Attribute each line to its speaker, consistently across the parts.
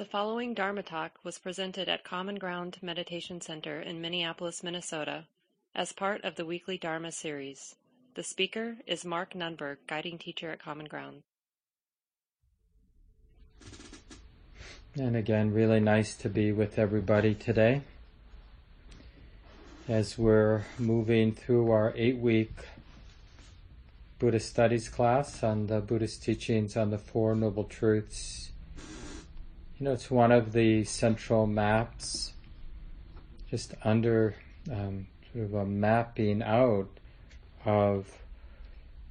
Speaker 1: The following Dharma talk was presented at Common Ground Meditation Center in Minneapolis, Minnesota, as part of the weekly Dharma series. The speaker is Mark Nunberg, guiding teacher at Common Ground.
Speaker 2: And again, really nice to be with everybody today as we're moving through our eight week Buddhist studies class on the Buddhist teachings on the Four Noble Truths you know, it's one of the central maps, just under um, sort of a mapping out of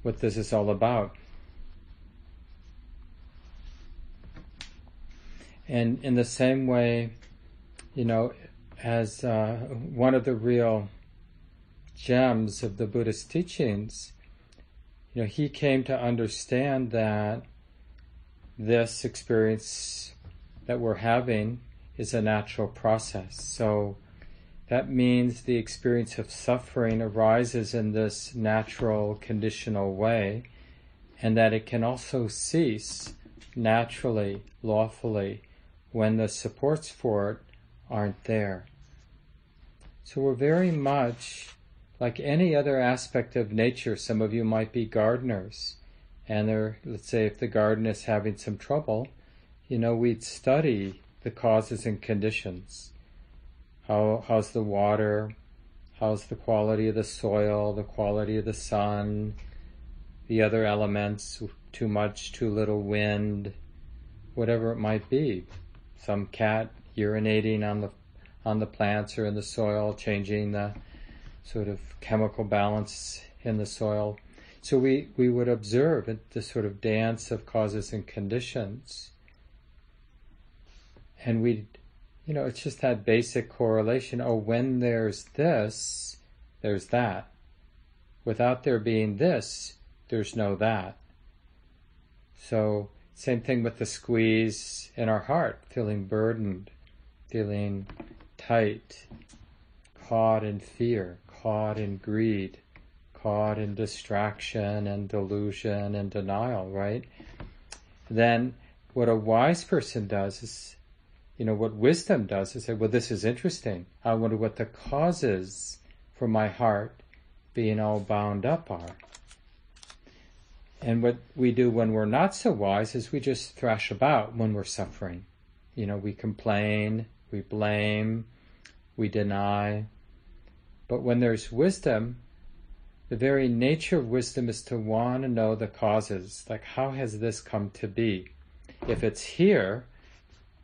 Speaker 2: what this is all about. And in the same way, you know, as uh, one of the real gems of the Buddhist teachings, you know, he came to understand that this experience that we're having is a natural process. So that means the experience of suffering arises in this natural, conditional way, and that it can also cease naturally, lawfully, when the supports for it aren't there. So we're very much like any other aspect of nature. Some of you might be gardeners, and they're, let's say, if the garden is having some trouble, you know, we'd study the causes and conditions. How, how's the water? How's the quality of the soil, the quality of the sun, the other elements, too much, too little wind, whatever it might be. Some cat urinating on the on the plants or in the soil, changing the sort of chemical balance in the soil. So we, we would observe the sort of dance of causes and conditions and we, you know, it's just that basic correlation. Oh, when there's this, there's that. Without there being this, there's no that. So, same thing with the squeeze in our heart, feeling burdened, feeling tight, caught in fear, caught in greed, caught in distraction and delusion and denial, right? Then what a wise person does is you know, what wisdom does is say, well, this is interesting. I wonder what the causes for my heart being all bound up are. And what we do when we're not so wise is we just thrash about when we're suffering. You know, we complain, we blame, we deny. But when there's wisdom, the very nature of wisdom is to want to know the causes. Like, how has this come to be? If it's here,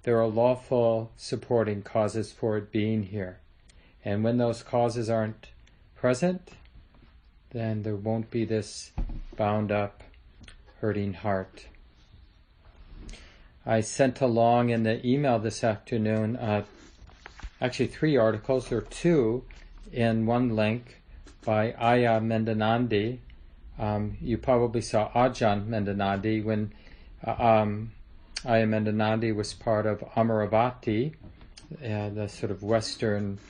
Speaker 2: there are lawful supporting causes for it being here. And when those causes aren't present, then there won't be this bound up, hurting heart. I sent along in the email this afternoon, uh, actually three articles, or two in one link by Ayya Medhanandi. Um, you probably saw Ajahn Medhanandi when uh, um, Ayya Medhanandi was part of Amaravati, uh, the sort of Western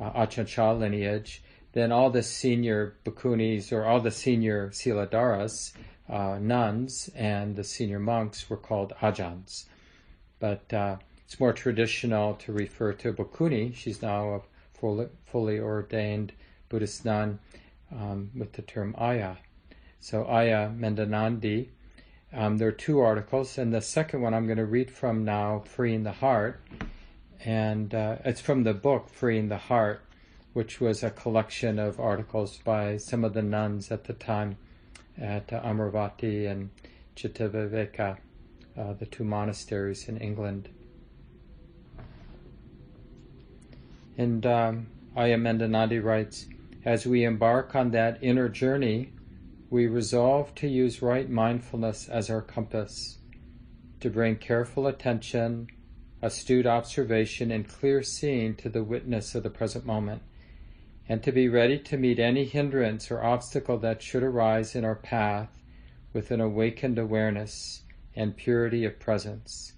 Speaker 2: uh, lineage. Then all the senior bhikkhunis or all the senior Siladharas, uh, nuns, and the senior monks were called ajahns. But uh, it's more traditional to refer to bhikkhuni. She's now a fully, fully ordained Buddhist nun um, with the term Ayya. So Ayya Medhanandi um, there are two articles, and the second one I'm going to read from now, Freeing the Heart. And uh, it's from the book Freeing the Heart, which was a collection of articles by some of the nuns at the time at uh, Amaravati and Cittaviveka, uh, the two monasteries in England. And um, Ayya Medhanandi writes, as we embark on that inner journey, we resolve to use right mindfulness as our compass, to bring careful attention, astute observation, and clear seeing to the witness of the present moment, and to be ready to meet any hindrance or obstacle that should arise in our path with an awakened awareness and purity of presence.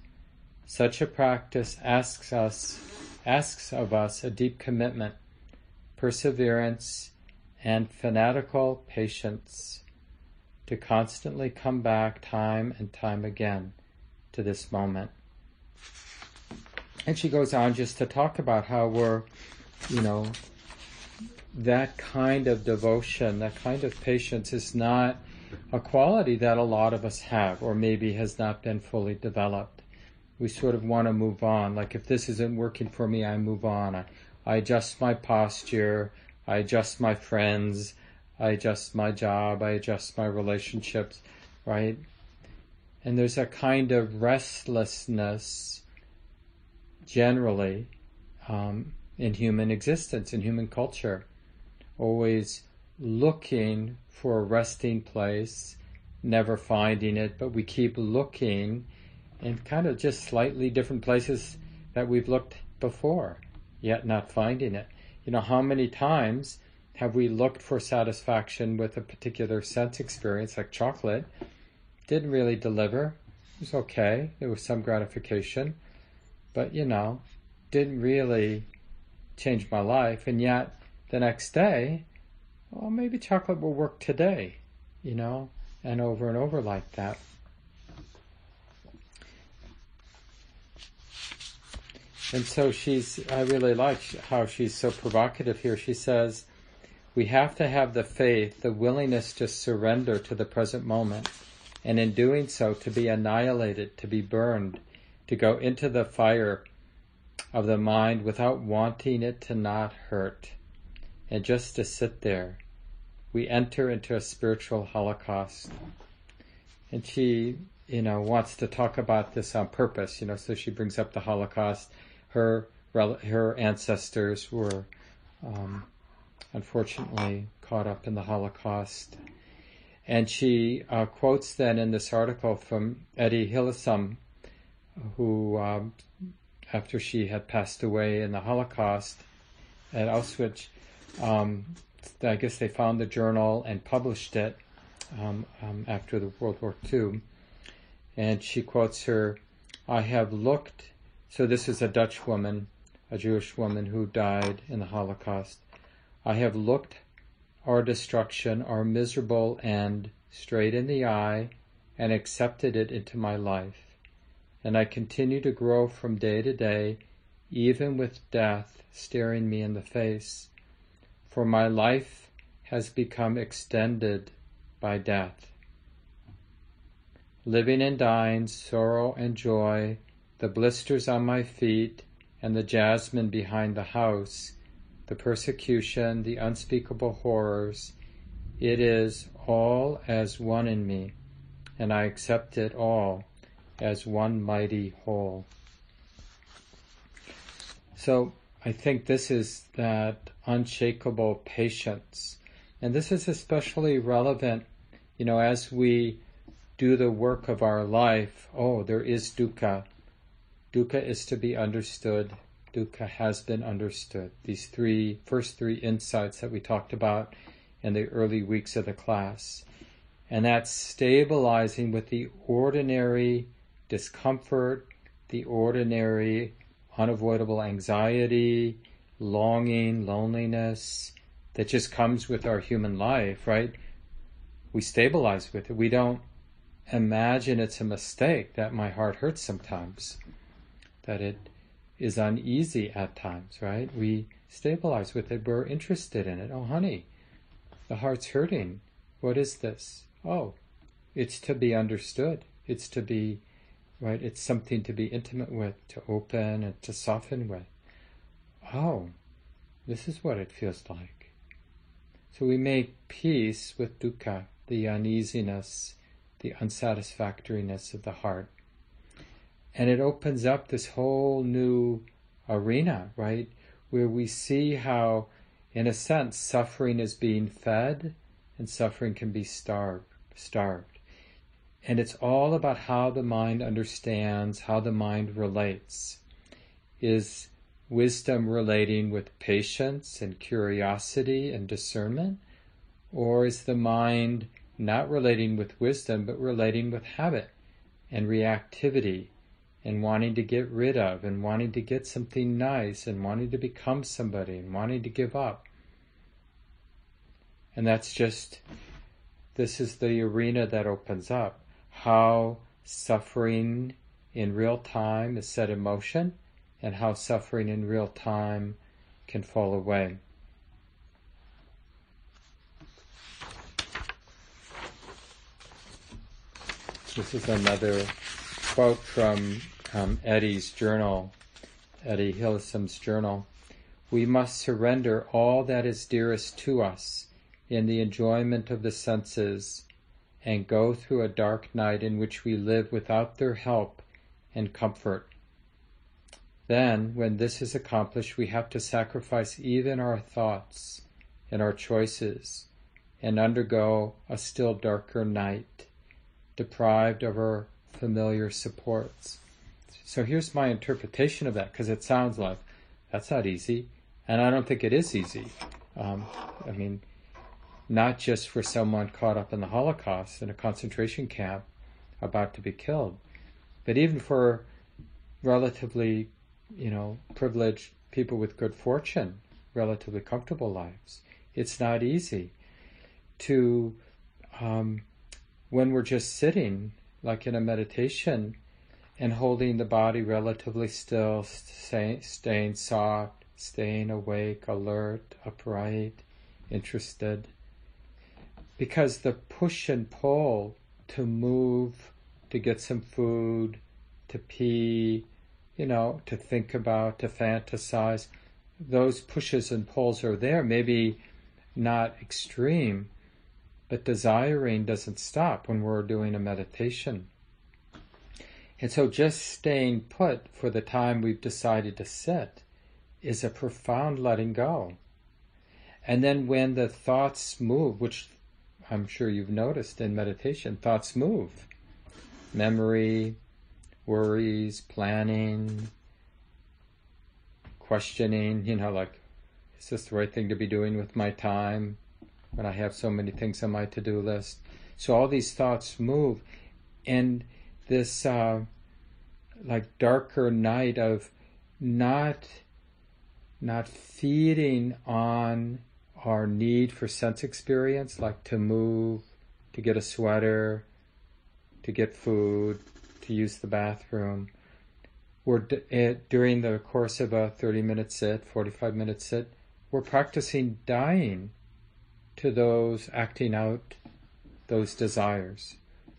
Speaker 2: Such a practice asks us asks of us a deep commitment, perseverance, and fanatical patience to constantly come back time and time again to this moment. and she goes on just to talk about how we're, you know, that kind of devotion, that kind of patience is not a quality that a lot of us have, or maybe has not been fully developed. We sort of want to move on. Like if this isn't working for me, I move on. I, I adjust my posture. I adjust my friends. I adjust my job. I adjust my relationships, right? And there's a kind of restlessness generally um, in human existence, in human culture always looking for a resting place, never finding it, but we keep looking in kind of just slightly different places that we've looked before, yet not finding it. You know, how many times have we looked for satisfaction with a particular sense experience, like chocolate? Didn't really deliver. It was okay. There was some gratification, but you know, didn't really change my life. And yet, the next day, well, maybe chocolate will work today, you know, and over and over like that. And so she's, I really like how she's so provocative here. She says, we have to have the faith, the willingness to surrender to the present moment, and in doing so, to be annihilated, to be burned, to go into the fire of the mind without wanting it to not hurt and just to sit there, we enter into a spiritual holocaust. And she, you know, wants to talk about this on purpose, you know, so she brings up the Holocaust. Her her ancestors were um, unfortunately caught up in the Holocaust. And she uh, quotes then in this article from Etty Hillesum, who, um, after she had passed away in the Holocaust at Auschwitz, um, I guess they found the journal and published it um, um, after the World War II. And she quotes her, I have looked, so this is a Dutch woman, a Jewish woman who died in the Holocaust. I have looked our destruction, our miserable end, straight in the eye and accepted it into my life. And I continue to grow from day to day, even with death staring me in the face for my life has become extended by death. Living and dying, sorrow and joy, the blisters on my feet, and the jasmine behind the house, the persecution, the unspeakable horrors, it is all as one in me, and I accept it all as one mighty whole. So I think this is that unshakable patience. And this is especially relevant, you know, as we do the work of our life. Oh, there is dukkha. Dukkha is to be understood. Dukkha has been understood. These three, first three insights that we talked about in the early weeks of the class. And that's stabilizing with the ordinary discomfort, the ordinary unavoidable anxiety, longing, loneliness that just comes with our human life, right? We stabilize with it. We don't imagine it's a mistake that my heart hurts sometimes, that it is uneasy at times, right? We stabilize with it. We're interested in it. Oh, honey, the heart's hurting. What is this? Oh, it's to be understood. It's to be right? It's something to be intimate with, to open and to soften with. Oh, this is what it feels like. So we make peace with dukkha, the uneasiness, the unsatisfactoriness of the heart. And it opens up this whole new arena, right? Where we see how, in a sense, suffering is being fed and suffering can be starved, starved. And it's all about how the mind understands, how the mind relates. Is wisdom relating with patience and curiosity and discernment? Or is the mind not relating with wisdom, but relating with habit and reactivity and wanting to get rid of and wanting to get something nice and wanting to become somebody and wanting to give up? And that's just, this is the arena that opens up how suffering in real time is set in motion and how suffering in real time can fall away. This is another quote from um, Etty's journal, Etty Hillesum's journal. We must surrender all that is dearest to us in the enjoyment of the senses and go through a dark night in which we live without their help and comfort. Then, when this is accomplished, we have to sacrifice even our thoughts and our choices and undergo a still darker night deprived of our familiar supports. So here's my interpretation of that because it sounds like that's not easy, and I don't think it is easy. Um, I mean, not just for someone caught up in the Holocaust in a concentration camp about to be killed, but even for relatively, you know, privileged people with good fortune, relatively comfortable lives. It's not easy to um, when we're just sitting, like in a meditation, and holding the body relatively still, staying soft, staying awake, alert, upright, interested. Because the push and pull to move, to get some food, to pee, you know, to think about, to fantasize, those pushes and pulls are there, maybe not extreme, but desiring doesn't stop when we're doing a meditation. And so just staying put for the time we've decided to sit is a profound letting go. And then when the thoughts move, which I'm sure you've noticed in meditation, thoughts move. Memory, worries, planning, questioning, you know, like, is this the right thing to be doing with my time? when I have so many things on my to do list. So all these thoughts move, and this uh, like darker night of not not feeding on our need for sense experience, like to move, to get a sweater, to get food, to use the bathroom. We're d- eh, during the course of a 30 minute sit, 45 minute sit, we're practicing dying to those acting out those desires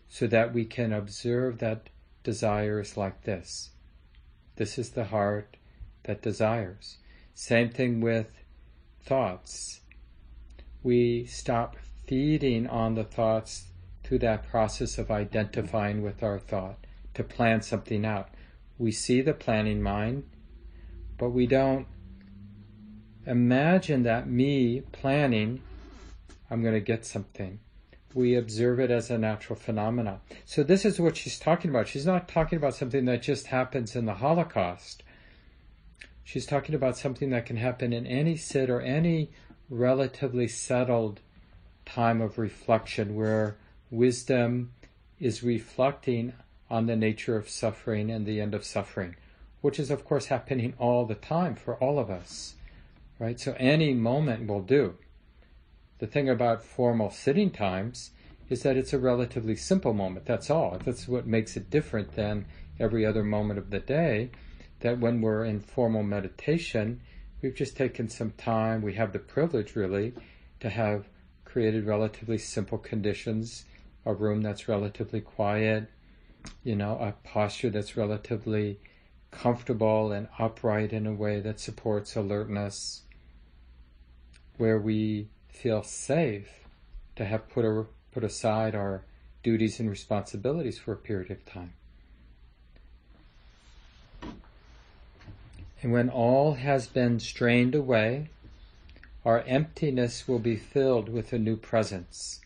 Speaker 2: so that we can observe that desire is like this. This is the heart that desires. Same thing with thoughts. We stop feeding on the thoughts through that process of identifying with our thought to plan something out. We see the planning mind, but we don't imagine that me planning I'm going to get something. We observe it as a natural phenomenon. So this is what she's talking about. She's not talking about something that just happens in the Holocaust. She's talking about something that can happen in any sit or any relatively settled time of reflection where wisdom is reflecting on the nature of suffering and the end of suffering, which is of course happening all the time for all of us. Right? So any moment will do. The thing about formal sitting times is that it's a relatively simple moment. That's all. That's what makes it different than every other moment of the day. That when we're in formal meditation, we've just taken some time, we have the privilege really to have created relatively simple conditions, a room that's relatively quiet, you know, a posture that's relatively comfortable and upright in a way that supports alertness, where we feel safe to have put, a, put aside our duties and responsibilities for a period of time. And when all has been strained away, our emptiness will be filled with a new presence.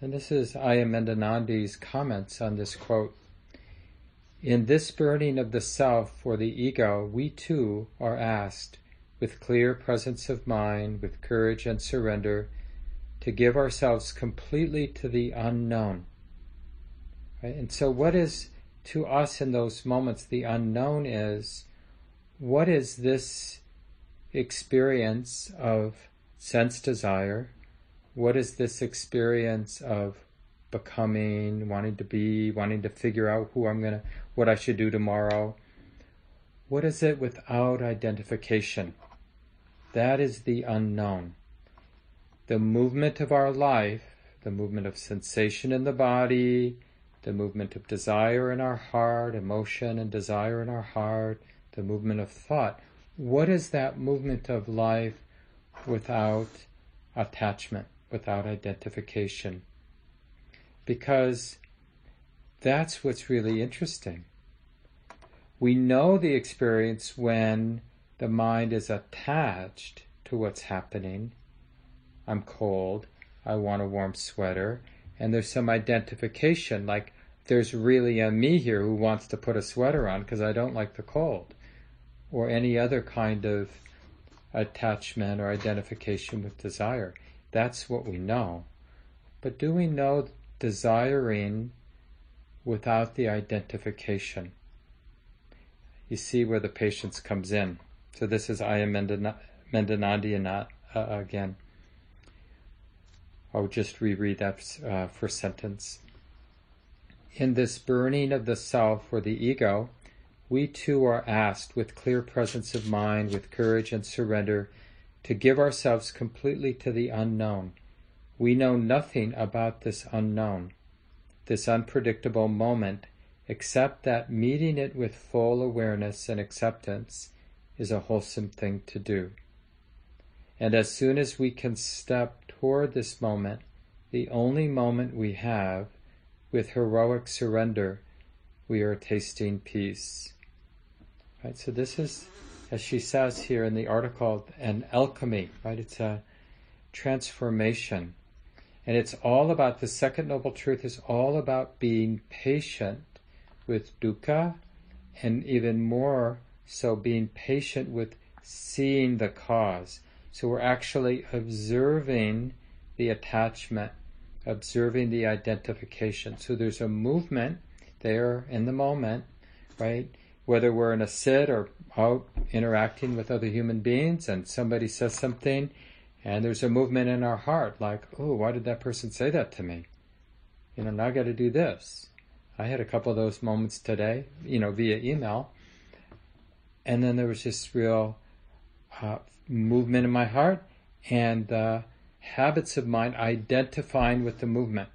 Speaker 2: And this is Ayya Medhanandi's comments on this quote. In this burning of the self or the ego, we too are asked with clear presence of mind, with courage and surrender, to give ourselves completely to the unknown. Right? And so, what is to us in those moments the unknown is what is this experience of sense desire? What is this experience of becoming, wanting to be, wanting to figure out who I'm gonna, what I should do tomorrow? What is it without identification? That is the unknown. The movement of our life, the movement of sensation in the body, the movement of desire in our heart, emotion and desire in our heart, the movement of thought. What is that movement of life without attachment, without identification? Because that's what's really interesting. We know the experience when the mind is attached to what's happening. I'm cold. I want a warm sweater. And there's some identification, like there's really a me here who wants to put a sweater on because I don't like the cold. Or any other kind of attachment or identification with desire. That's what we know. But do we know desiring without the identification? you see where the patience comes in. So this is Ayya Medhanandi uh, again. I'll just reread that uh, first sentence. In this burning of the self or the ego, we too are asked with clear presence of mind, with courage and surrender, to give ourselves completely to the unknown. We know nothing about this unknown, this unpredictable moment except that meeting it with full awareness and acceptance is a wholesome thing to do. And as soon as we can step toward this moment, the only moment we have, with heroic surrender, we are tasting peace. Right? So this is, as she says here in the article, an alchemy, right? It's a transformation. And it's all about, the second noble truth is all about being patient with dukkha and even more so being patient with seeing the cause. So we're actually observing the attachment, observing the identification. So there's a movement there in the moment, right? Whether we're in a sit or out interacting with other human beings and somebody says something and there's a movement in our heart like, oh, why did that person say that to me? You know, now I got to do this. I had a couple of those moments today, you know, via email. And then there was this real uh, movement in my heart and uh, habits of mind identifying with the movement,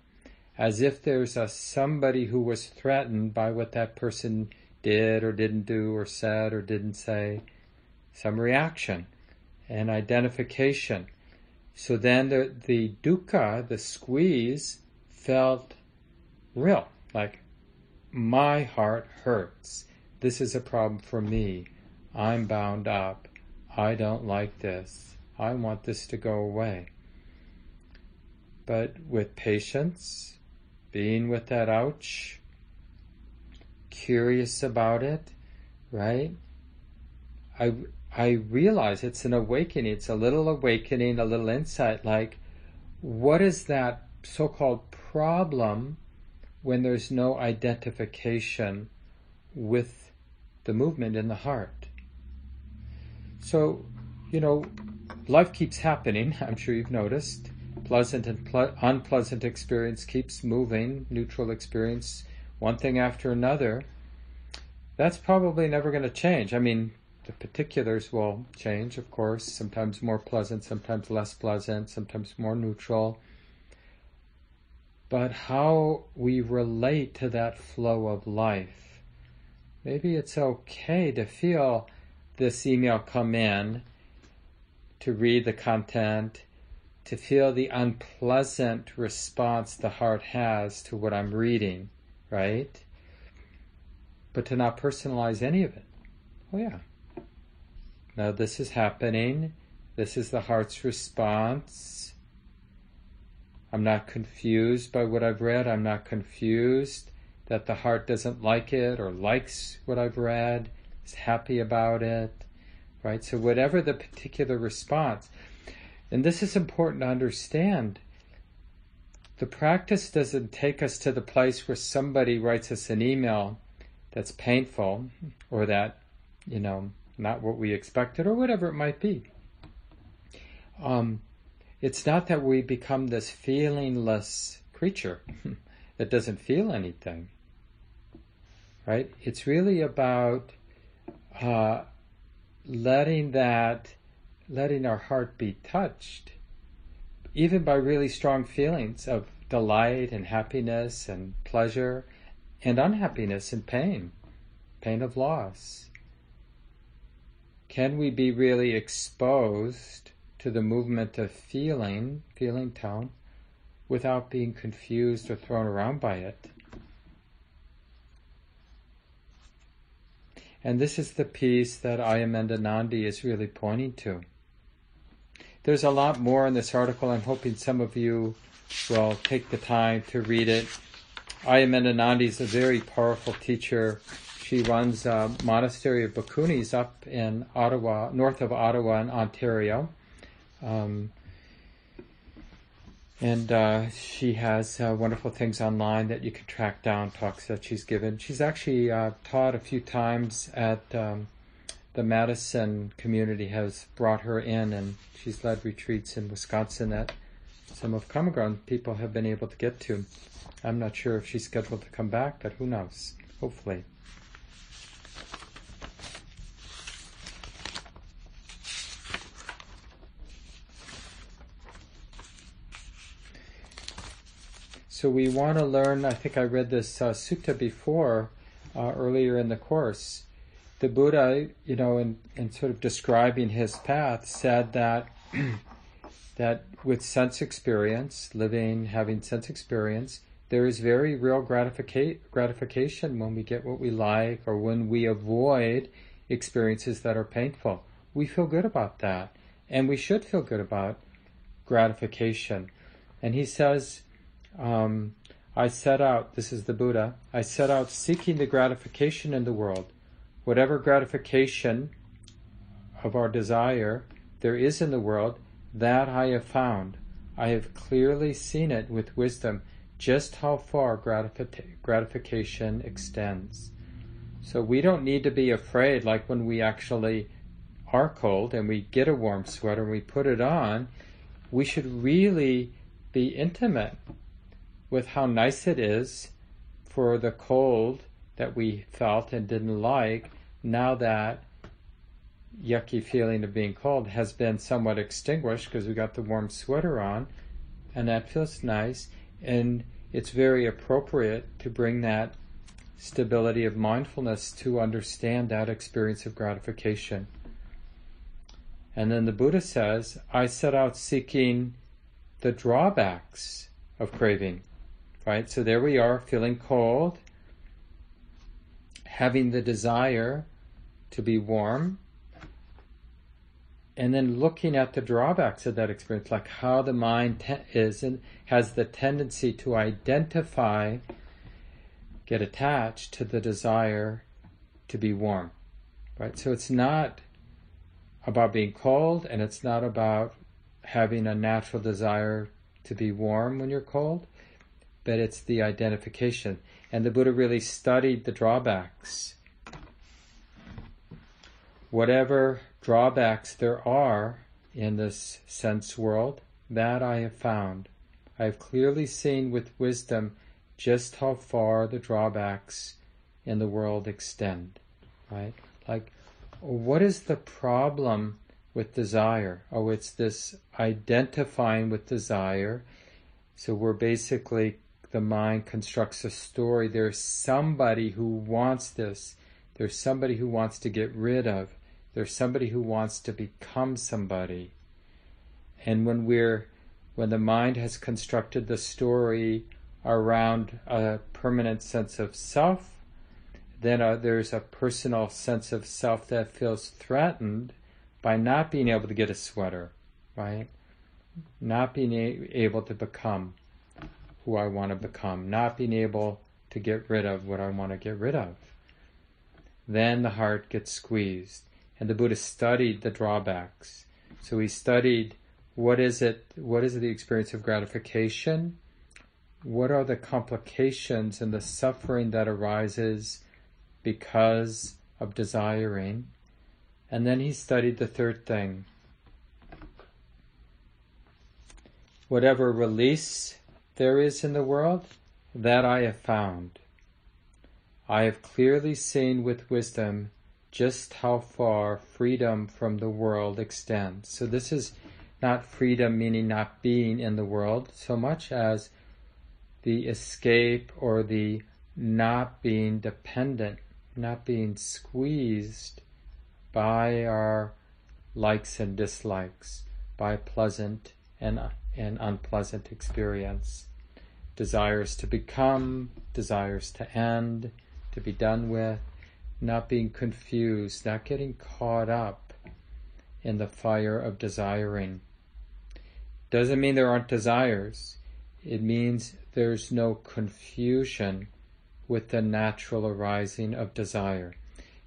Speaker 2: as if there's a somebody who was threatened by what that person did or didn't do or said or didn't say, some reaction and identification. So then the, the dukkha, the squeeze, felt real, like my heart hurts. This is a problem for me. I'm bound up. I don't like this. I want this to go away. But with patience, being with that ouch, curious about it, right? I, I realize it's an awakening. It's a little awakening, a little insight like, what is that so called problem when there's no identification with the movement in the heart. So, you know, life keeps happening. I'm sure you've noticed. Pleasant and ple- unpleasant experience keeps moving, neutral experience, one thing after another. That's probably never going to change. I mean, the particulars will change, of course, sometimes more pleasant, sometimes less pleasant, sometimes more neutral but how we relate to that flow of life. Maybe it's okay to feel this email come in, to read the content, to feel the unpleasant response the heart has to what I'm reading, right? But to not personalize any of it. Oh, yeah. Now, this is happening. This is the heart's response I'm not confused by what I've read. I'm not confused that the heart doesn't like it or likes what I've read, is happy about it, right? So, whatever the particular response, and this is important to understand. The practice doesn't take us to the place where somebody writes us an email that's painful or that, you know, not what we expected or whatever it might be. Um, it's not that we become this feelingless creature that doesn't feel anything, right? It's really about uh, letting that, letting our heart be touched, even by really strong feelings of delight and happiness and pleasure and unhappiness and pain, pain of loss. Can we be really exposed to the movement of feeling, feeling tone, without being confused or thrown around by it? And this is the piece that Ayya Medhanandi is really pointing to. There's a lot more in this article. I'm hoping some of you will take the time to read it. Ayya Medhanandi is a very powerful teacher. She runs a monastery of Bhikkhunis up in Ottawa, north of Ottawa in Ontario. Um, and uh, she has uh, wonderful things online that you can track down, talks that she's given. She's actually uh, taught a few times at um, the Madison community, has brought her in, and she's led retreats in Wisconsin that some of Common Ground people have been able to get to. I'm not sure if she's scheduled to come back, but who knows? Hopefully. So we want to learn, I think I read this uh, sutta before, uh, earlier in the course. The Buddha, you know, in, in sort of describing his path, said that that with sense experience, living, having sense experience, there is very real gratifica- gratification when we get what we like or when we avoid experiences that are painful. We feel good about that. And we should feel good about gratification. And he says, um, I set out, this is the Buddha, I set out seeking the gratification in the world. Whatever gratification of our desire there is in the world, that I have found. I have clearly seen it with wisdom just how far gratification extends. So we don't need to be afraid like when we actually are cold and we get a warm sweater and we put it on, we should really be intimate with how nice it is for the cold that we felt and didn't like, now that yucky feeling of being cold has been somewhat extinguished because we got the warm sweater on, and that feels nice. And it's very appropriate to bring that stability of mindfulness to understand that experience of gratification. And then the Buddha says, I set out seeking the drawbacks of craving right? So there we are, feeling cold, having the desire to be warm, and then looking at the drawbacks of that experience, like how the mind te- is and has the tendency to identify, get attached to the desire to be warm, right? So it's not about being cold, and it's not about having a natural desire to be warm when you're cold but it's the identification. And the Buddha really studied the drawbacks. Whatever drawbacks there are in this sense world, that I have found. I have clearly seen with wisdom just how far the drawbacks in the world extend. Right? Like, what is the problem with desire? Oh, it's this identifying with desire. So we're basically the mind constructs a story. There's somebody who wants this. There's somebody who wants to get rid of. There's somebody who wants to become somebody. And when we're, when the mind has constructed the story around a permanent sense of self, then uh, there's a personal sense of self that feels threatened by not being able to get a sweater, right? Not being a- able to become who I want to become, not being able to get rid of what I want to get rid of. Then the heart gets squeezed. And the Buddha studied the drawbacks. So he studied what is it, what is the experience of gratification? What are the complications and the suffering that arises because of desiring? And then he studied the third thing. Whatever release there is in the world, that I have found. I have clearly seen with wisdom just how far freedom from the world extends. So this is not freedom meaning not being in the world so much as the escape or the not being dependent, not being squeezed by our likes and dislikes, by pleasant and, and unpleasant experience. Desires to become, desires to end, to be done with, not being confused, not getting caught up in the fire of desiring. Doesn't mean there aren't desires. It means there's no confusion with the natural arising of desire.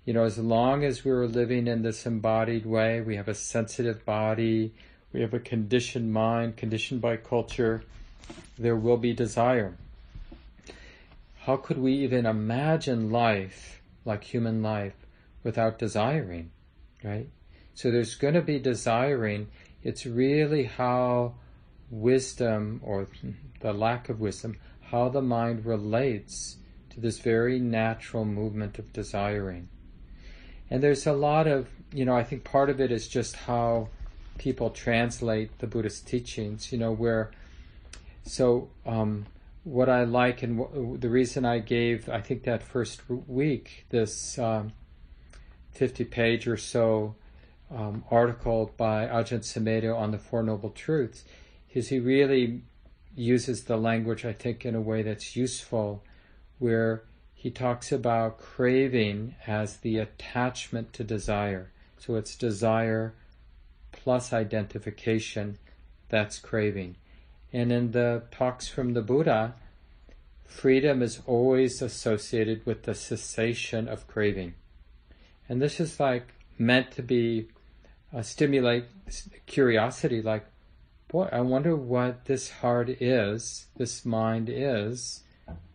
Speaker 2: You know, as long as we're living in this embodied way, we have a sensitive body, we have a conditioned mind, conditioned by culture, there will be desire. How could we even imagine life like human life without desiring, right? So there's going to be desiring. It's really how wisdom or the lack of wisdom, how the mind relates to this very natural movement of desiring. And there's a lot of, you know, I think part of it is just how people translate the Buddhist teachings, you know, where, so, um, what I like and w- the reason I gave, I think that first week, this um, 50 page or so um, article by Ajahn Sumedho on the Four Noble Truths is he really uses the language, I think, in a way that's useful, where he talks about craving as the attachment to desire. So it's desire plus identification, that's craving. And in the talks from the Buddha, freedom is always associated with the cessation of craving. And this is like meant to be uh, stimulate curiosity, like, boy, I wonder what this heart is, this mind is,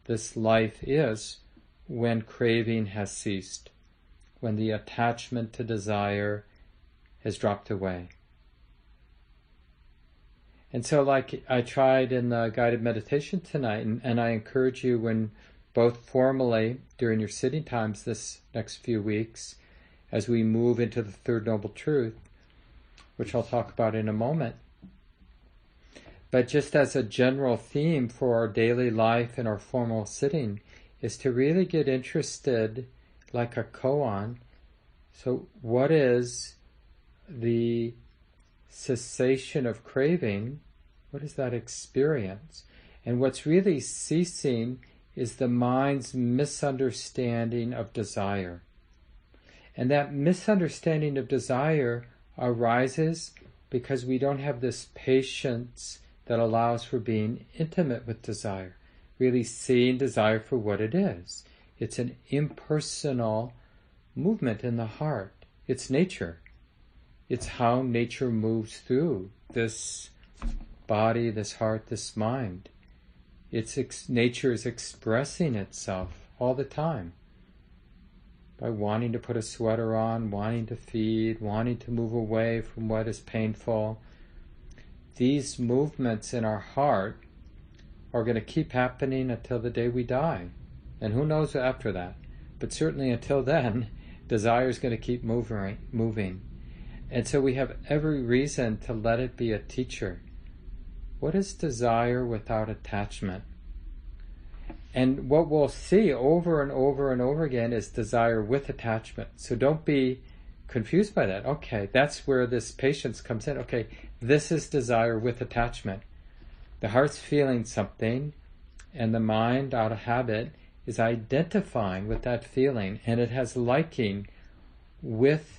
Speaker 2: this life is when craving has ceased, when the attachment to desire has dropped away. And so, like I tried in the guided meditation tonight, and, and I encourage you when both formally during your sitting times this next few weeks, as we move into the third noble truth, which I'll talk about in a moment. But just as a general theme for our daily life and our formal sitting is to really get interested, like a koan. So, what is the cessation of craving, what is that experience? And what's really ceasing is the mind's misunderstanding of desire. And that misunderstanding of desire arises because we don't have this patience that allows for being intimate with desire, really seeing desire for what it is. It's an impersonal movement in the heart. It's nature. It's how nature moves through this body, this heart, this mind. It's ex- nature is expressing itself all the time by wanting to put a sweater on, wanting to feed, wanting to move away from what is painful. These movements in our heart are going to keep happening until the day we die. And who knows after that? But certainly until then, desire is going to keep moving, moving. And so we have every reason to let it be a teacher. What is desire without attachment? And what we'll see over and over and over again is desire with attachment. So don't be confused by that. Okay, that's where this patience comes in. Okay, this is desire with attachment. The heart's feeling something, and the mind, out of habit, is identifying with that feeling, and it has liking with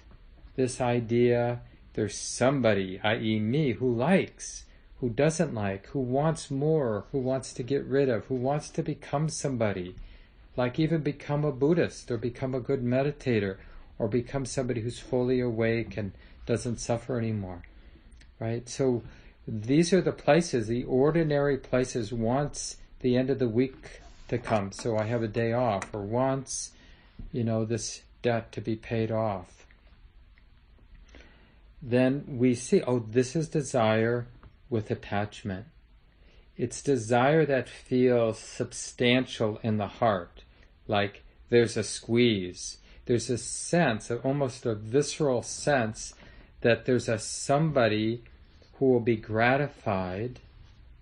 Speaker 2: this idea there's somebody, i.e., me, who likes, who doesn't like, who wants more, who wants to get rid of, who wants to become somebody, like even become a Buddhist or become a good meditator or become somebody who's fully awake and doesn't suffer anymore. Right? So these are the places, the ordinary places, wants the end of the week to come, so I have a day off, or wants, you know, this debt to be paid off then we see, oh, this is desire with attachment. It's desire that feels substantial in the heart, like there's a squeeze. there's a sense, almost a visceral sense, that there's a somebody who will be gratified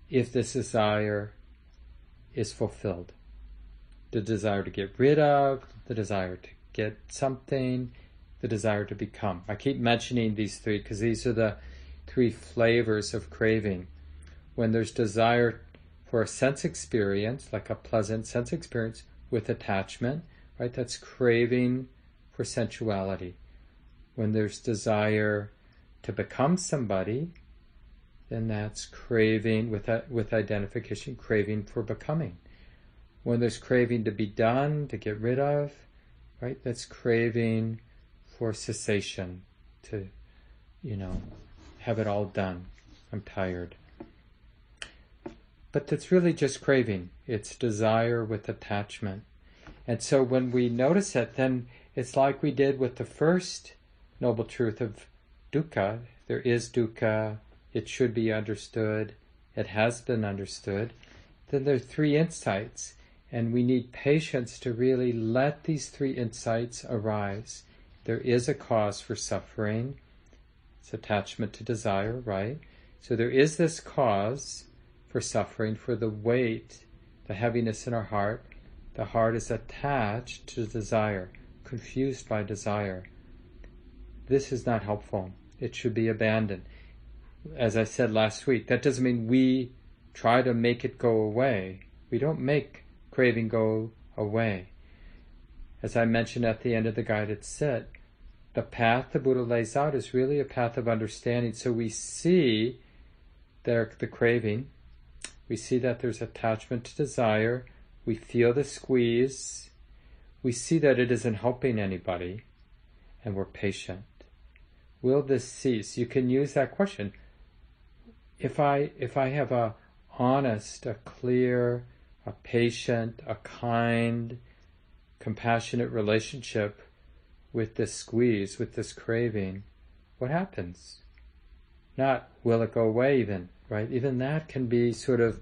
Speaker 2: if this desire is fulfilled. The desire to get rid of, the desire to get something, the desire to become. I keep mentioning these three because these are the three flavors of craving. When there's desire for a sense experience, like a pleasant sense experience with attachment, right? That's craving for sensuality. When there's desire to become somebody, then that's craving with with identification, craving for becoming. When there's craving to be done, to get rid of, right? That's craving for cessation, to, you know, have it all done. I'm tired. But it's really just craving. It's desire with attachment. And so when we notice it, then it's like we did with the first noble truth of dukkha. There is dukkha. It should be understood. It has been understood. Then there are three insights. And we need patience to really let these three insights arise. There is a cause for suffering. It's attachment to desire, right? So there is this cause for suffering, for the weight, the heaviness in our heart. The heart is attached to desire, confused by desire. This is not helpful. It should be abandoned. As I said last week, that doesn't mean we try to make it go away. We don't make craving go away. As I mentioned at the end of the guided sit, the path the Buddha lays out is really a path of understanding. So we see there the craving, we see that there's attachment to desire, we feel the squeeze, we see that it isn't helping anybody, and we're patient. Will this cease? You can use that question. If I if I have a honest, a clear, a patient, a kind, compassionate relationship with this squeeze, with this craving, what happens? Not will it go away even, right? Even that can be sort of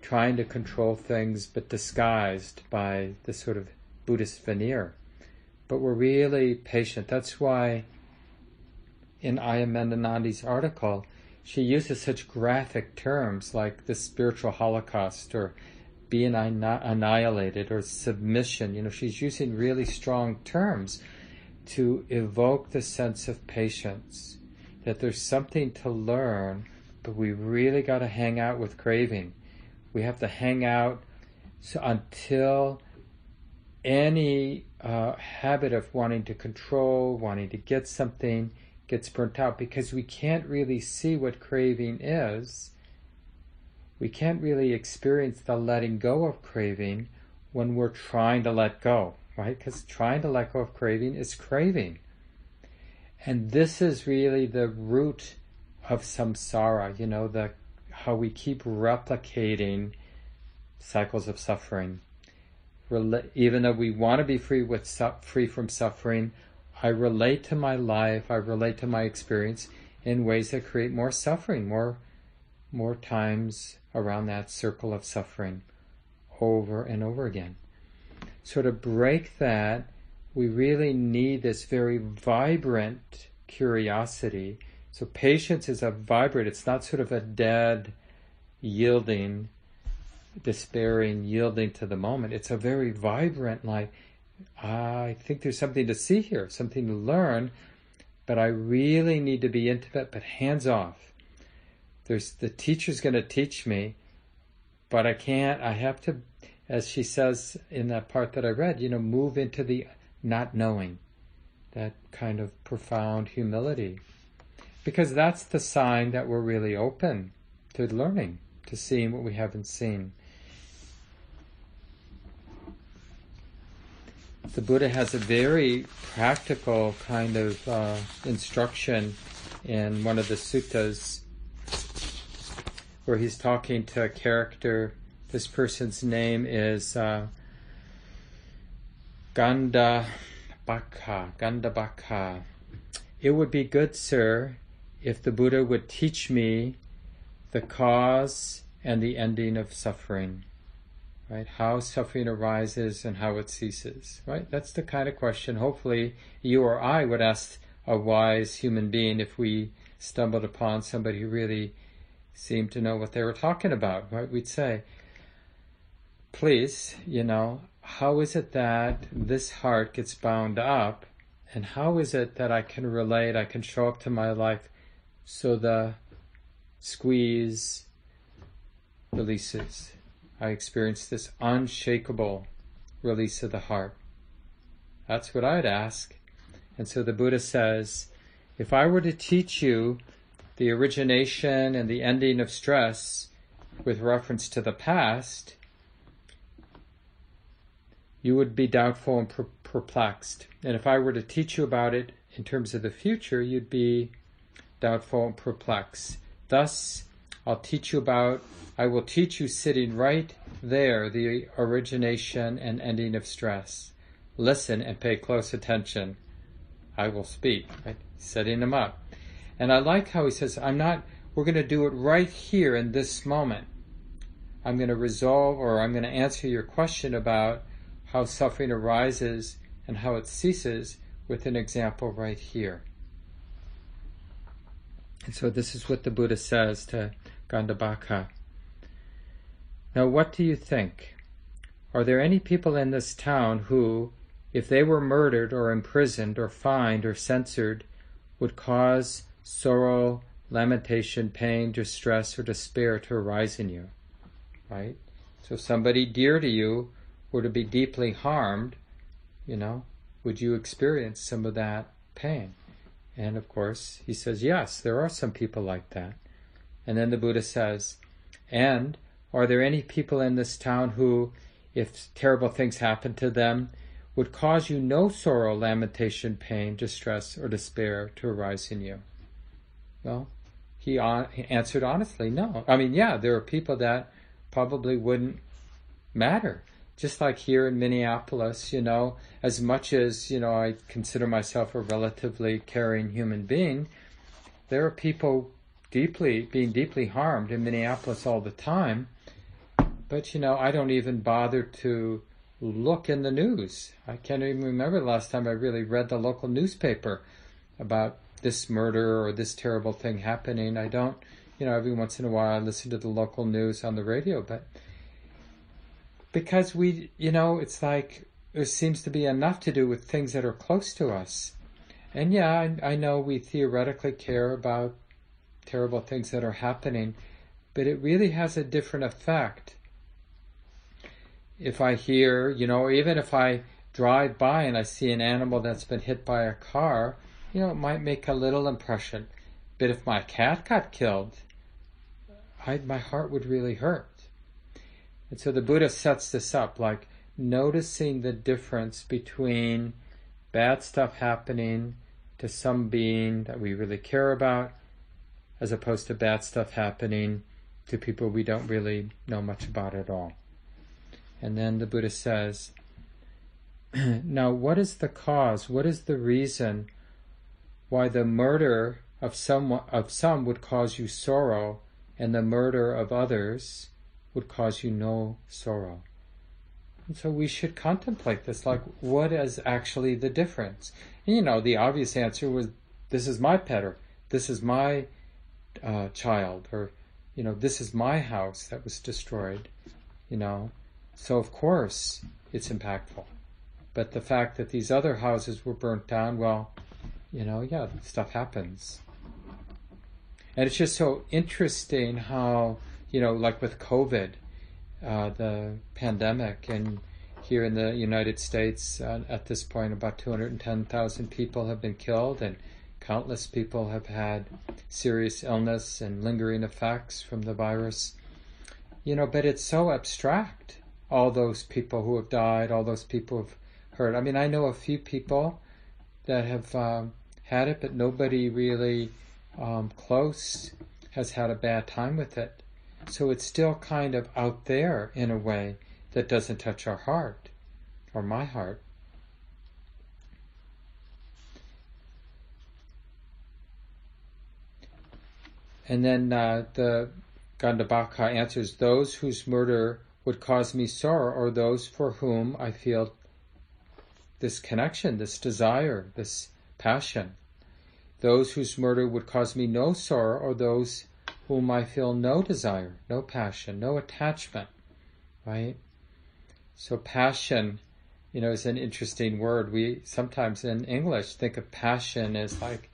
Speaker 2: trying to control things but disguised by this sort of Buddhist veneer. But we're really patient. That's why in Ayya Medhanandi's article, she uses such graphic terms like the spiritual holocaust or being annihilated or submission. You know, she's using really strong terms to evoke the sense of patience, that there's something to learn, but we really got to hang out with craving. We have to hang out so until any uh, habit of wanting to control, wanting to get something gets burnt out because we can't really see what craving is we can't really experience the letting go of craving when we're trying to let go, right? Because trying to let go of craving is craving. And this is really the root of samsara, you know, the how we keep replicating cycles of suffering. Even though we want to be free with free from suffering, I relate to my life, I relate to my experience in ways that create more suffering, more more times around that circle of suffering over and over again. So to break that, we really need this very vibrant curiosity. So patience is a vibrant, it's not sort of a dead yielding, despairing, yielding to the moment. It's a very vibrant, like, ah, I think there's something to see here, something to learn, but I really need to be intimate, but hands off there's the teacher's going to teach me, but I can't. I have to, as she says in that part that I read, you know, move into the not knowing, that kind of profound humility, because that's the sign that we're really open to learning, to seeing what we haven't seen. The Buddha has a very practical kind of uh, instruction in one of the suttas where he's talking to a character. This person's name is uh, Ganda Bakha. Gandhabhaka. It would be good, sir, if the Buddha would teach me the cause and the ending of suffering. right? How suffering arises and how it ceases, right? That's the kind of question hopefully you or I would ask a wise human being if we stumbled upon somebody who really seemed to know what they were talking about, right? We'd say, please, you know, how is it that this heart gets bound up and how is it that I can relate, I can show up to my life so the squeeze releases. I experience this unshakable release of the heart. That's what I'd ask. And so the Buddha says, if I were to teach you the origination and the ending of stress with reference to the past, you would be doubtful and per- perplexed. And if I were to teach you about it in terms of the future, you'd be doubtful and perplexed. Thus, I'll teach you about, I will teach you sitting right there, the origination and ending of stress. Listen and pay close attention. I will speak, right? Setting them up. And I like how he says, I'm not, we're going to do it right here in this moment. I'm going to resolve or I'm going to answer your question about how suffering arises and how it ceases with an example right here. And so this is what the Buddha says to Gandhabhaka. Now, what do you think? Are there any people in this town who, if they were murdered or imprisoned or fined or censored, would cause sorrow, lamentation, pain, distress, or despair to arise in you? Right? So, if somebody dear to you were to be deeply harmed, you know, would you experience some of that pain? And of course, he says, yes, there are some people like that. And then the Buddha says, and are there any people in this town who, if terrible things happen to them, would cause you no sorrow, lamentation, pain, distress, or despair to arise in you? Well, he, on, he answered honestly, no. I mean, yeah, there are people that probably wouldn't matter. Just like here in Minneapolis, you know, as much as, you know, I consider myself a relatively caring human being, there are people deeply, being deeply harmed in Minneapolis all the time. But, you know, I don't even bother to look in the news. I can't even remember the last time I really read the local newspaper about this murder or this terrible thing happening. I don't, you know, every once in a while I listen to the local news on the radio, but because we, you know, it's like there seems to be enough to do with things that are close to us. And yeah, I, I know we theoretically care about terrible things that are happening, but it really has a different effect. If I hear, you know, even if I drive by and I see an animal that's been hit by a car, you know, it might make a little impression. But if my cat got killed, I, my heart would really hurt. And so the Buddha sets this up like noticing the difference between bad stuff happening to some being that we really care about, as opposed to bad stuff happening to people we don't really know much about at all. And then the Buddha says, Now, what is the cause? What is the reason why the murder of some, of some would cause you sorrow and the murder of others would cause you no sorrow. And so we should contemplate this, like what is actually the difference? And, you know, the obvious answer was, this is my pet, or this is my uh, child, or, you know, this is my house that was destroyed, you know. So of course it's impactful. But the fact that these other houses were burnt down, well, you know, yeah, stuff happens. And it's just so interesting how you know, like with COVID, uh, the pandemic, and here in the United States, uh, at this point, about 210,000 people have been killed, and countless people have had serious illness and lingering effects from the virus. You know, but it's so abstract. All those people who have died, all those people who've hurt. I mean, I know a few people that have um, had it, but nobody really um, close has had a bad time with it. So it's still kind of out there in a way that doesn't touch our heart or my heart. And then uh, the Gandhabhaka answers those whose murder would cause me sorrow or those for whom I feel this connection, this desire, this passion. Those whose murder would cause me no sorrow or those whom I feel no desire, no passion, no attachment, right? So passion, you know, is an interesting word. We sometimes in English think of passion as like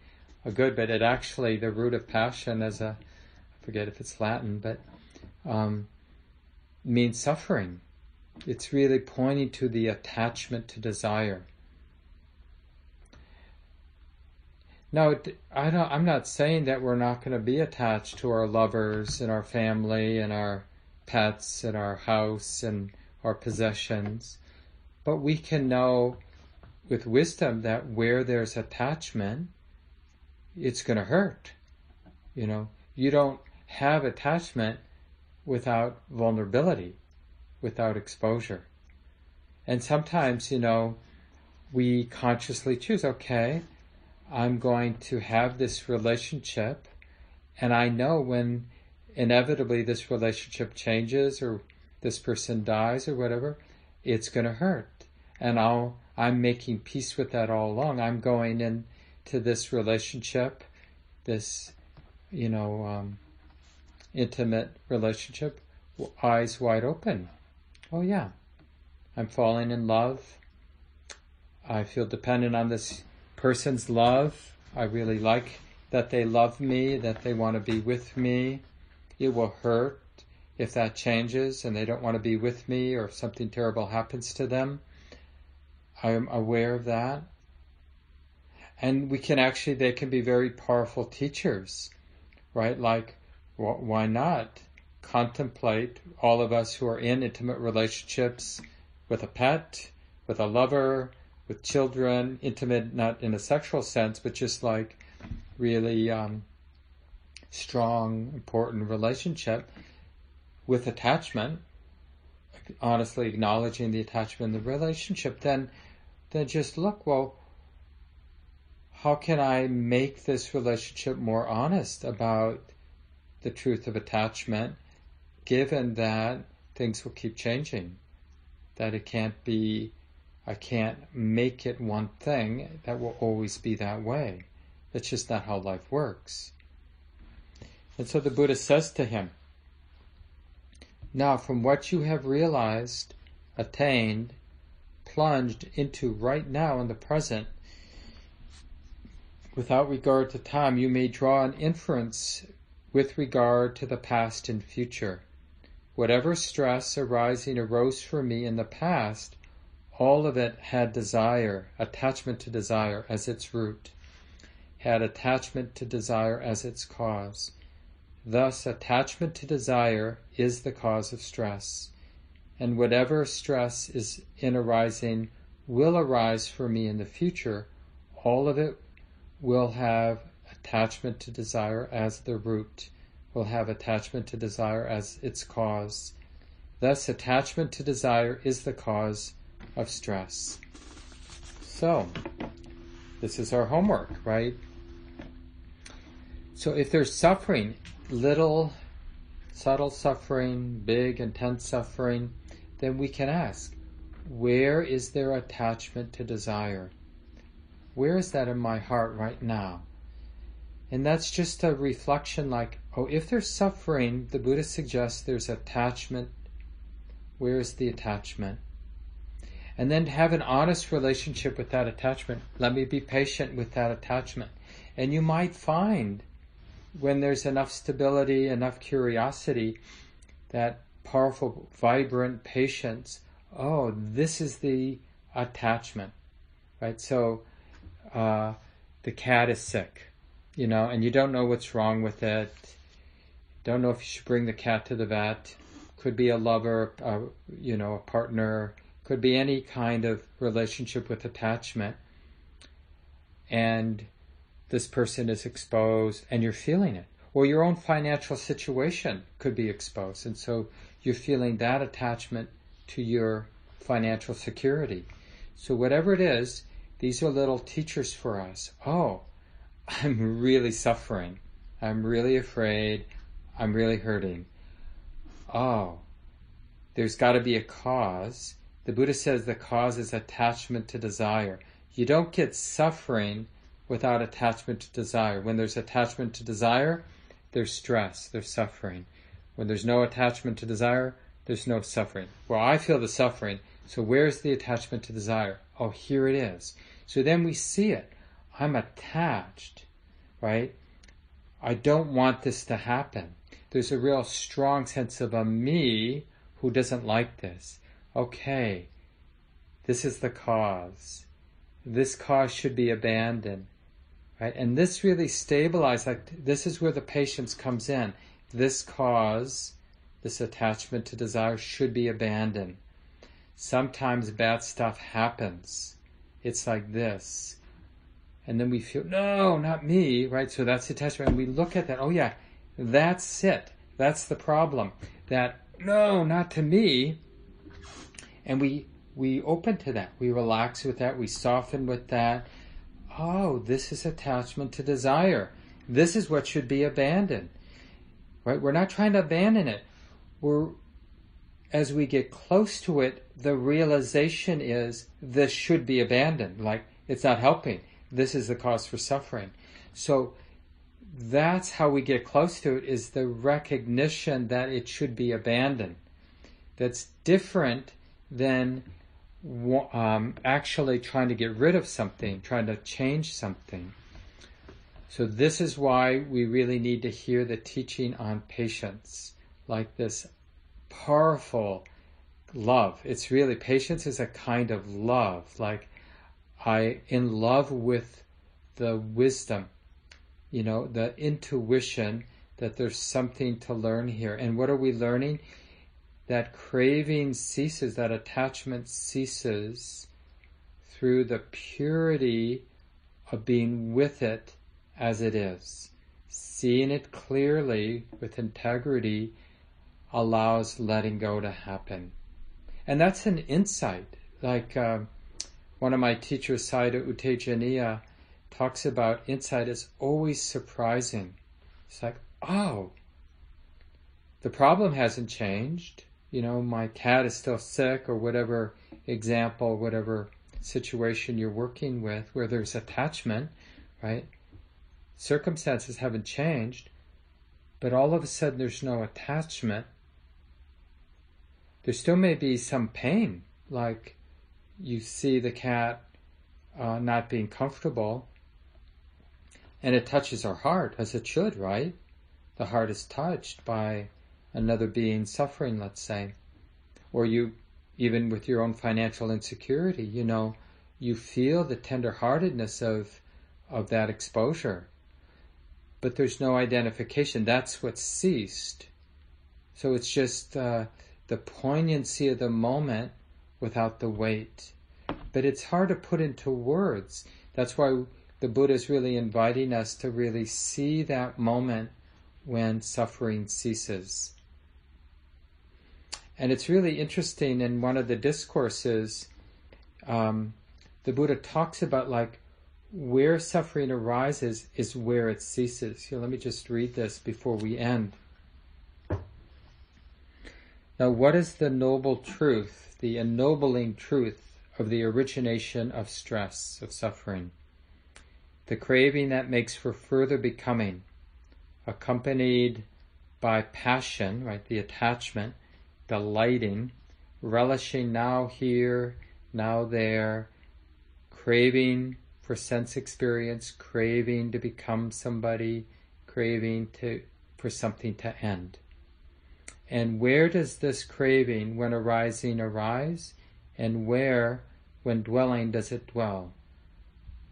Speaker 2: a good, but it actually, the root of passion as a, I forget if it's Latin, but um, means suffering. It's really pointing to the attachment to desire. Now, I don't, I'm not saying that we're not going to be attached to our lovers and our family and our pets and our house and our possessions, but we can know with wisdom that where there's attachment, it's going to hurt. You know, you don't have attachment without vulnerability, without exposure. And sometimes, you know, we consciously choose, okay, I'm going to have this relationship, and I know when inevitably this relationship changes or this person dies or whatever, it's going to hurt. And I'll, I'm making peace with that all along. I'm going into this relationship, this, you know, um, intimate relationship, eyes wide open. Oh, yeah, I'm falling in love. I feel dependent on this person's love. I really like that they love me, that they want to be with me. It will hurt if that changes and they don't want to be with me or if something terrible happens to them. I am aware of that. And we can actually, they can be very powerful teachers, right? Like, why not contemplate all of us who are in intimate relationships with a pet, with a lover, with children, intimate not in a sexual sense, but just like really um, strong, important relationship with attachment, honestly acknowledging the attachment in the relationship, then then just look, well, how can I make this relationship more honest about the truth of attachment, given that things will keep changing, that it can't be I can't make it one thing that will always be that way. That's just not how life works. And so the Buddha says to him, Now, from what you have realized, attained, plunged into right now in the present, without regard to time, you may draw an inference with regard to the past and future. Whatever stress arising arose for me in the past all of it had desire, attachment to desire as its root, had attachment to desire as its cause. Thus, attachment to desire is the cause of stress, and whatever stress is in arising will arise for me in the future, all of it will have attachment to desire as the root, will have attachment to desire as its cause. Thus, attachment to desire is the cause of stress. So, this is our homework, right? So, if there's suffering, little, subtle suffering, big, intense suffering, then we can ask, where is there attachment to desire? Where is that in my heart right now? And that's just a reflection like, oh, if there's suffering, the Buddha suggests there's attachment. Where is the attachment? And then to have an honest relationship with that attachment. Let me be patient with that attachment. And you might find when there's enough stability, enough curiosity, that powerful, vibrant patience, oh, this is the attachment, right? So uh, the cat is sick, you know, and you don't know what's wrong with it. Don't know if you should bring the cat to the vet. Could be a lover, uh, you know, a partner, could be any kind of relationship with attachment. And this person is exposed and you're feeling it. Or your own financial situation could be exposed. And so you're feeling that attachment to your financial security. So, whatever it is, these are little teachers for us. Oh, I'm really suffering. I'm really afraid. I'm really hurting. Oh, there's got to be a cause. The Buddha says the cause is attachment to desire. You don't get suffering without attachment to desire. When there's attachment to desire, there's stress, there's suffering. When there's no attachment to desire, there's no suffering. Well, I feel the suffering, so where's the attachment to desire? Oh, here it is. So then we see it. I'm attached, right? I don't want this to happen. There's a real strong sense of a me who doesn't like this. Okay, this is the cause. This cause should be abandoned. Right? And this really stabilizes, like this is where the patience comes in. This cause, this attachment to desire should be abandoned. Sometimes bad stuff happens. It's like this. And then we feel, no, not me, right? So that's the attachment. And we look at that, oh yeah, that's it. That's the problem. That, no, not to me. And we, we open to that. We relax with that. We soften with that oh, this is attachment to desire. This is what should be abandoned. Right? We're not trying to abandon it. We're as we get close to it, the realization is this should be abandoned. Like it's not helping. This is the cause for suffering. So that's how we get close to it is the recognition that it should be abandoned. That's different than um, actually trying to get rid of something, trying to change something. So, this is why we really need to hear the teaching on patience, like this powerful love. It's really, patience is a kind of love, like I, in love with the wisdom, you know, the intuition that there's something to learn here. And what are we learning? That craving ceases, that attachment ceases through the purity of being with it as it is. Seeing it clearly with integrity allows letting go to happen. And that's an insight. Like uh, one of my teachers, Sayadaw U Tejaniya, talks about insight is always surprising. It's like, oh, the problem hasn't changed you know, my cat is still sick or whatever example, whatever situation you're working with where there's attachment, right? Circumstances haven't changed, but all of a sudden there's no attachment. There still may be some pain, like you see the cat uh, not being comfortable, and it touches our heart, as it should, right? The heart is touched by another being suffering, let's say, or you, even with your own financial insecurity, you know, you feel the tenderheartedness of of that exposure, but there's no identification. That's what ceased. So it's just uh, the poignancy of the moment without the weight. But it's hard to put into words. That's why the Buddha is really inviting us to really see that moment when suffering ceases. And it's really interesting in one of the discourses, um, the Buddha talks about like where suffering arises is where it ceases. Here, let me just read this before we end. Now, what is the noble truth, the ennobling truth of the origination of stress, of suffering? The craving that makes for further becoming, accompanied by passion, right, the attachment, delighting, relishing now here, now there, craving for sense experience, craving to become somebody, craving to for something to end. And where does this craving, when arising, arise? And where, when dwelling, does it dwell?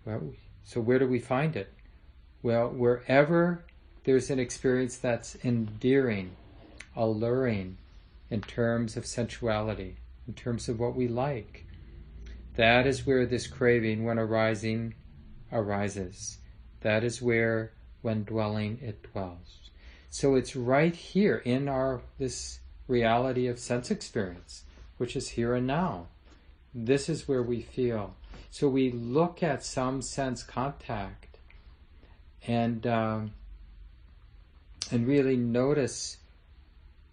Speaker 2: Well, so where do we find it? Well, wherever there's an experience that's endearing, alluring, in terms of sensuality, in terms of what we like. That is where this craving, when arising, arises. That is where, when dwelling, it dwells. So it's right here in our this reality of sense experience, which is here and now. This is where we feel. So we look at some sense contact and um, and really notice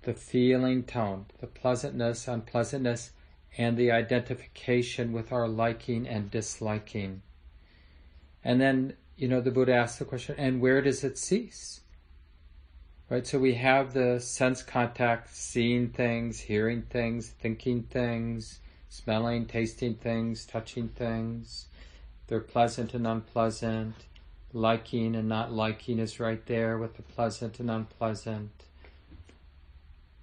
Speaker 2: the feeling tone, the pleasantness, unpleasantness, and the identification with our liking and disliking. And then, you know, the Buddha asks the question, and where does it cease? Right? So we have the sense contact, seeing things, hearing things, thinking things, smelling, tasting things, touching things. They're pleasant and unpleasant. Liking and not liking is right there with the pleasant and unpleasant.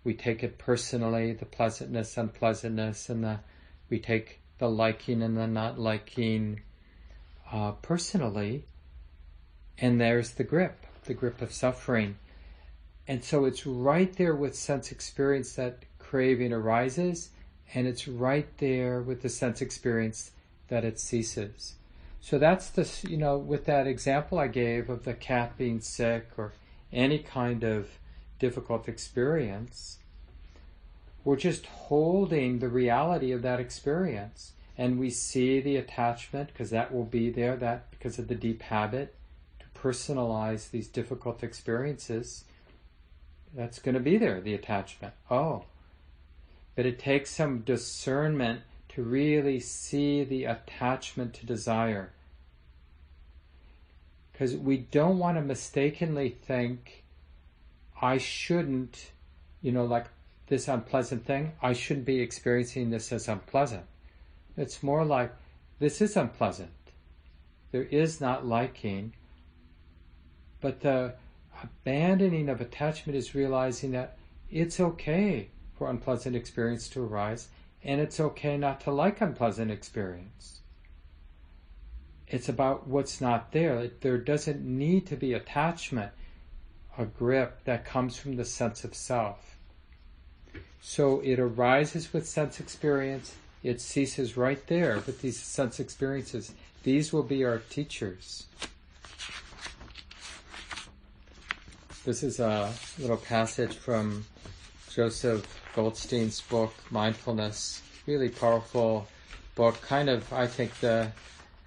Speaker 2: We take it personally, the pleasantness, unpleasantness, and the we take the liking and the not liking uh, personally, and there's the grip, the grip of suffering. And so it's right there with sense experience that craving arises, and it's right there with the sense experience that it ceases. So that's the, you know, with that example I gave of the cat being sick or any kind of difficult experience, we're just holding the reality of that experience. And we see the attachment because that will be there, that because of the deep habit to personalize these difficult experiences. That's going to be there, the attachment. Oh. But it takes some discernment to really see the attachment to desire. Because we don't want to mistakenly think, I shouldn't, you know, like this unpleasant thing, I shouldn't be experiencing this as unpleasant. It's more like, this is unpleasant. There is not liking, but the abandoning of attachment is realizing that it's okay for unpleasant experience to arise and it's okay not to like unpleasant experience. It's about what's not there. There doesn't need to be attachment, a grip that comes from the sense of self. So it arises with sense experience, it ceases right there with these sense experiences. These will be our teachers. This is a little passage from Joseph Goldstein's book, Mindfulness. Really powerful book. Kind of, I think, the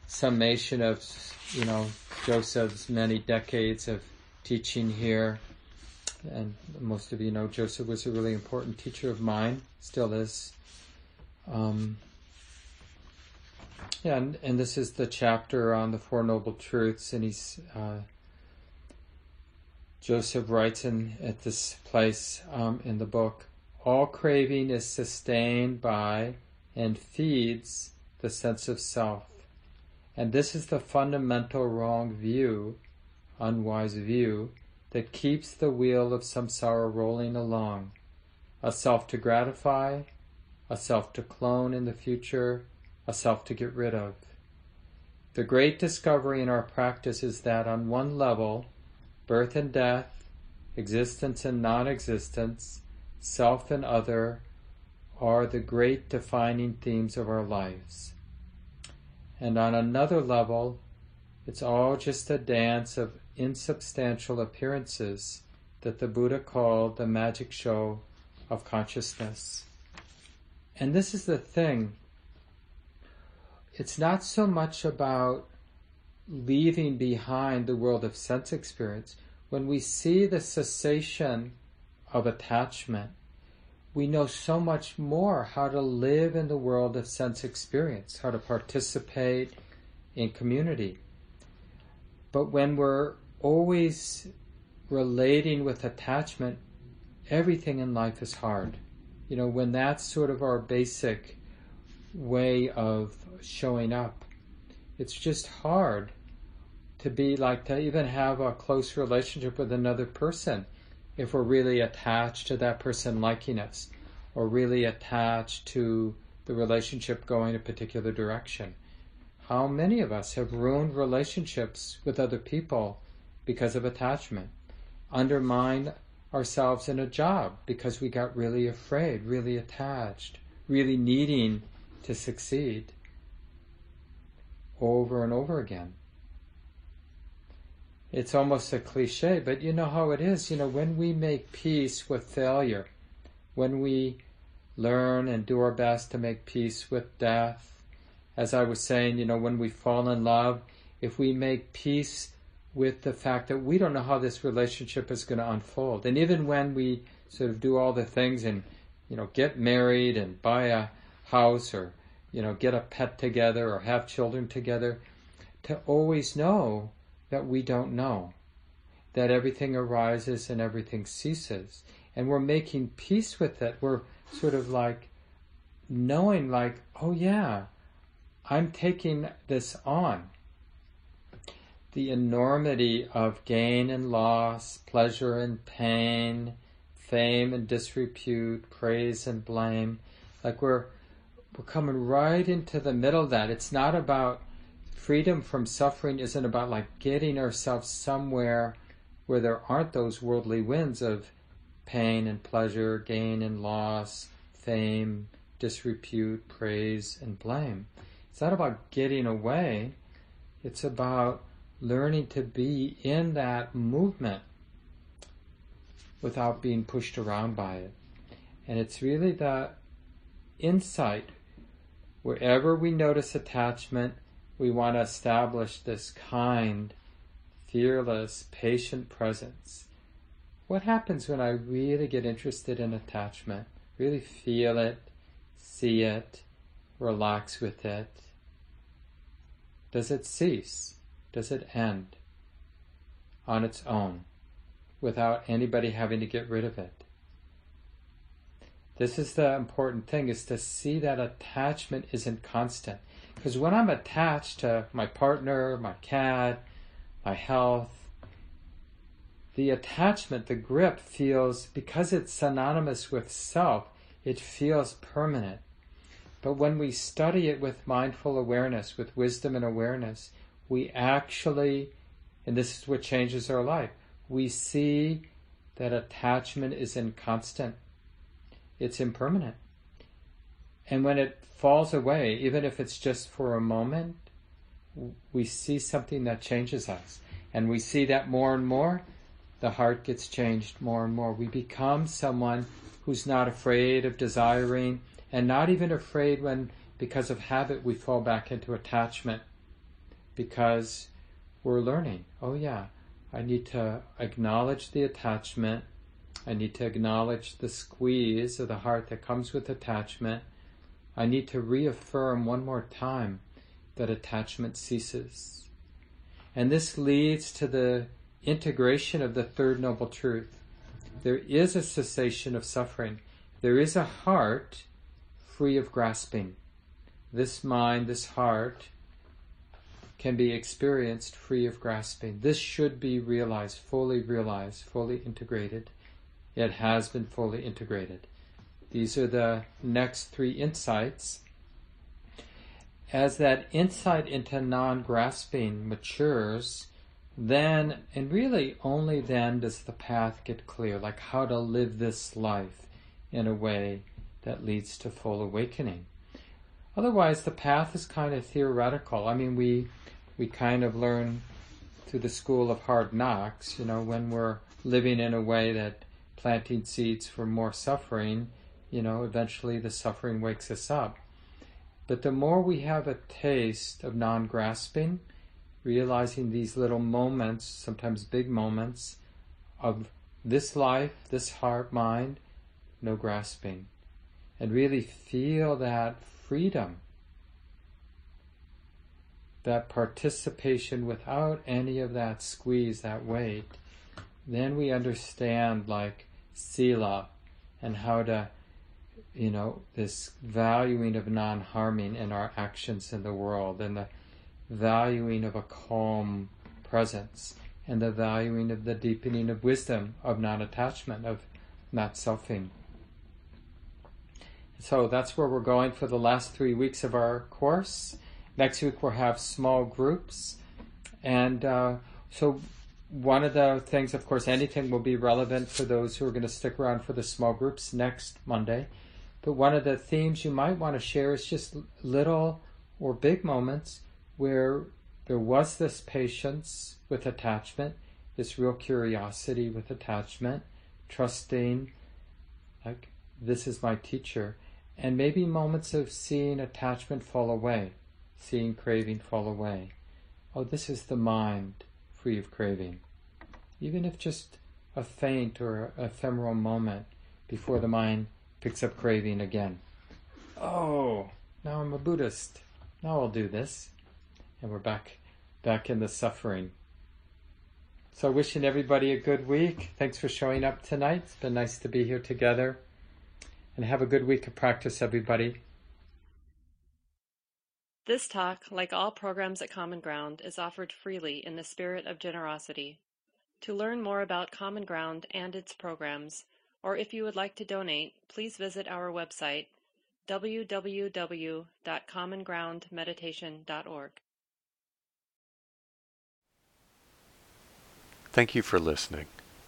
Speaker 2: summation of, you know, Joseph's many decades of teaching here. And most of you know Joseph was a really important teacher of mine, still is. Um, yeah, and, and, this is the chapter on the Four Noble Truths, and he's uh, Joseph writes in at this place um, in the book all craving is sustained by and feeds the sense of self. And this is the fundamental wrong view, unwise view, that keeps the wheel of samsara rolling along. A self to gratify, a self to clone in the future, a self to get rid of. The great discovery in our practice is that on one level, birth and death, existence and non existence, self and other are the great defining themes of our lives. And on another level, it's all just a dance of insubstantial appearances that the Buddha called the magic show of consciousness. And this is the thing. It's not so much about leaving behind the world of sense experience. When we see the cessation of attachment, we know so much more how to live in the world of sense experience, how to participate in community. But when we're always relating with attachment, everything in life is hard. You know, when that's sort of our basic way of showing up, it's just hard to be like to even have a close relationship with another person if we're really attached to that person liking us or really attached to the relationship going a particular direction. How many of us have ruined relationships with other people because of attachment? Undermine ourselves in a job because we got really afraid, really attached, really needing to succeed over and over again it's almost a cliche, but you know how it is. You know, when we make peace with failure, when we learn and do our best to make peace with death, as I was saying, you know, when we fall in love, if we make peace with the fact that we don't know how this relationship is going to unfold, and even when we sort of do all the things and, you know, get married and buy a house or, you know, get a pet together or have children together, to always know that we don't know, that everything arises and everything ceases. And we're making peace with it. We're sort of like knowing, like, oh yeah, I'm taking this on. The enormity of gain and loss, pleasure and pain, fame and disrepute, praise and blame. Like we're we're coming right into the middle of that. It's not about freedom from suffering isn't about like getting ourselves somewhere where there aren't those worldly winds of pain and pleasure, gain and loss, fame, disrepute, praise and blame. It's not about getting away. It's about learning to be in that movement without being pushed around by it. And it's really that insight. Wherever we notice attachment, we want to establish this kind, fearless, patient presence. What happens when I really get interested in attachment? Really feel it, see it, relax with it? Does it cease? Does it end on its own without anybody having to get rid of it? This is the important thing is to see that attachment isn't constant. Because when I'm attached to my partner, my cat, my health, the attachment, the grip feels, because it's synonymous with self, it feels permanent. But when we study it with mindful awareness, with wisdom and awareness, we actually, and this is what changes our life, we see that attachment is inconstant, it's impermanent. And when it falls away, even if it's just for a moment, we see something that changes us. And we see that more and more, the heart gets changed more and more. We become someone who's not afraid of desiring and not even afraid when, because of habit, we fall back into attachment because we're learning. Oh, yeah, I need to acknowledge the attachment. I need to acknowledge the squeeze of the heart that comes with attachment. I need to reaffirm one more time that attachment ceases. And this leads to the integration of the third noble truth. There is a cessation of suffering. There is a heart free of grasping. This mind, this heart, can be experienced free of grasping. This should be realized, fully realized, fully integrated. It has been fully integrated. These are the next three insights. As that insight into non grasping matures, then, and really only then, does the path get clear, like how to live this life in a way that leads to full awakening. Otherwise, the path is kind of theoretical. I mean, we we kind of learn through the school of hard knocks, you know, when we're living in a way that planting seeds for more suffering, you know, eventually the suffering wakes us up. But the more we have a taste of non grasping, realizing these little moments, sometimes big moments, of this life, this heart, mind, no grasping, and really feel that freedom that participation without any of that squeeze, that weight, then we understand like sila and how to, you know, this valuing of non harming in our actions in the world and the valuing of a calm presence and the valuing of the deepening of wisdom, of non attachment, of not selfing. So that's where we're going for the last three weeks of our course. Next week we'll have small groups. And uh, so one of the things, of course, anything will be relevant for those who are going to stick around for the small groups next Monday. But one of the themes you might want to share is just little or big moments where there was this patience with attachment, this real curiosity with attachment, trusting, like, this is my teacher, and maybe moments of seeing attachment fall away seeing craving fall away. Oh, this is the mind free of craving. Even if just a faint or ephemeral moment, before the mind picks up craving again. Oh, now I'm a Buddhist. Now I'll do this. And we're back back in the suffering. So wishing everybody a good week. Thanks for showing up tonight. It's been nice to be here together. And have a good week of practice, everybody.
Speaker 1: This talk, like all programs at Common Ground, is offered freely in the spirit of generosity. To learn more about Common Ground and its programs, or if you would like to donate, please visit our website www.commongroundmeditation.org.
Speaker 3: Thank you for listening.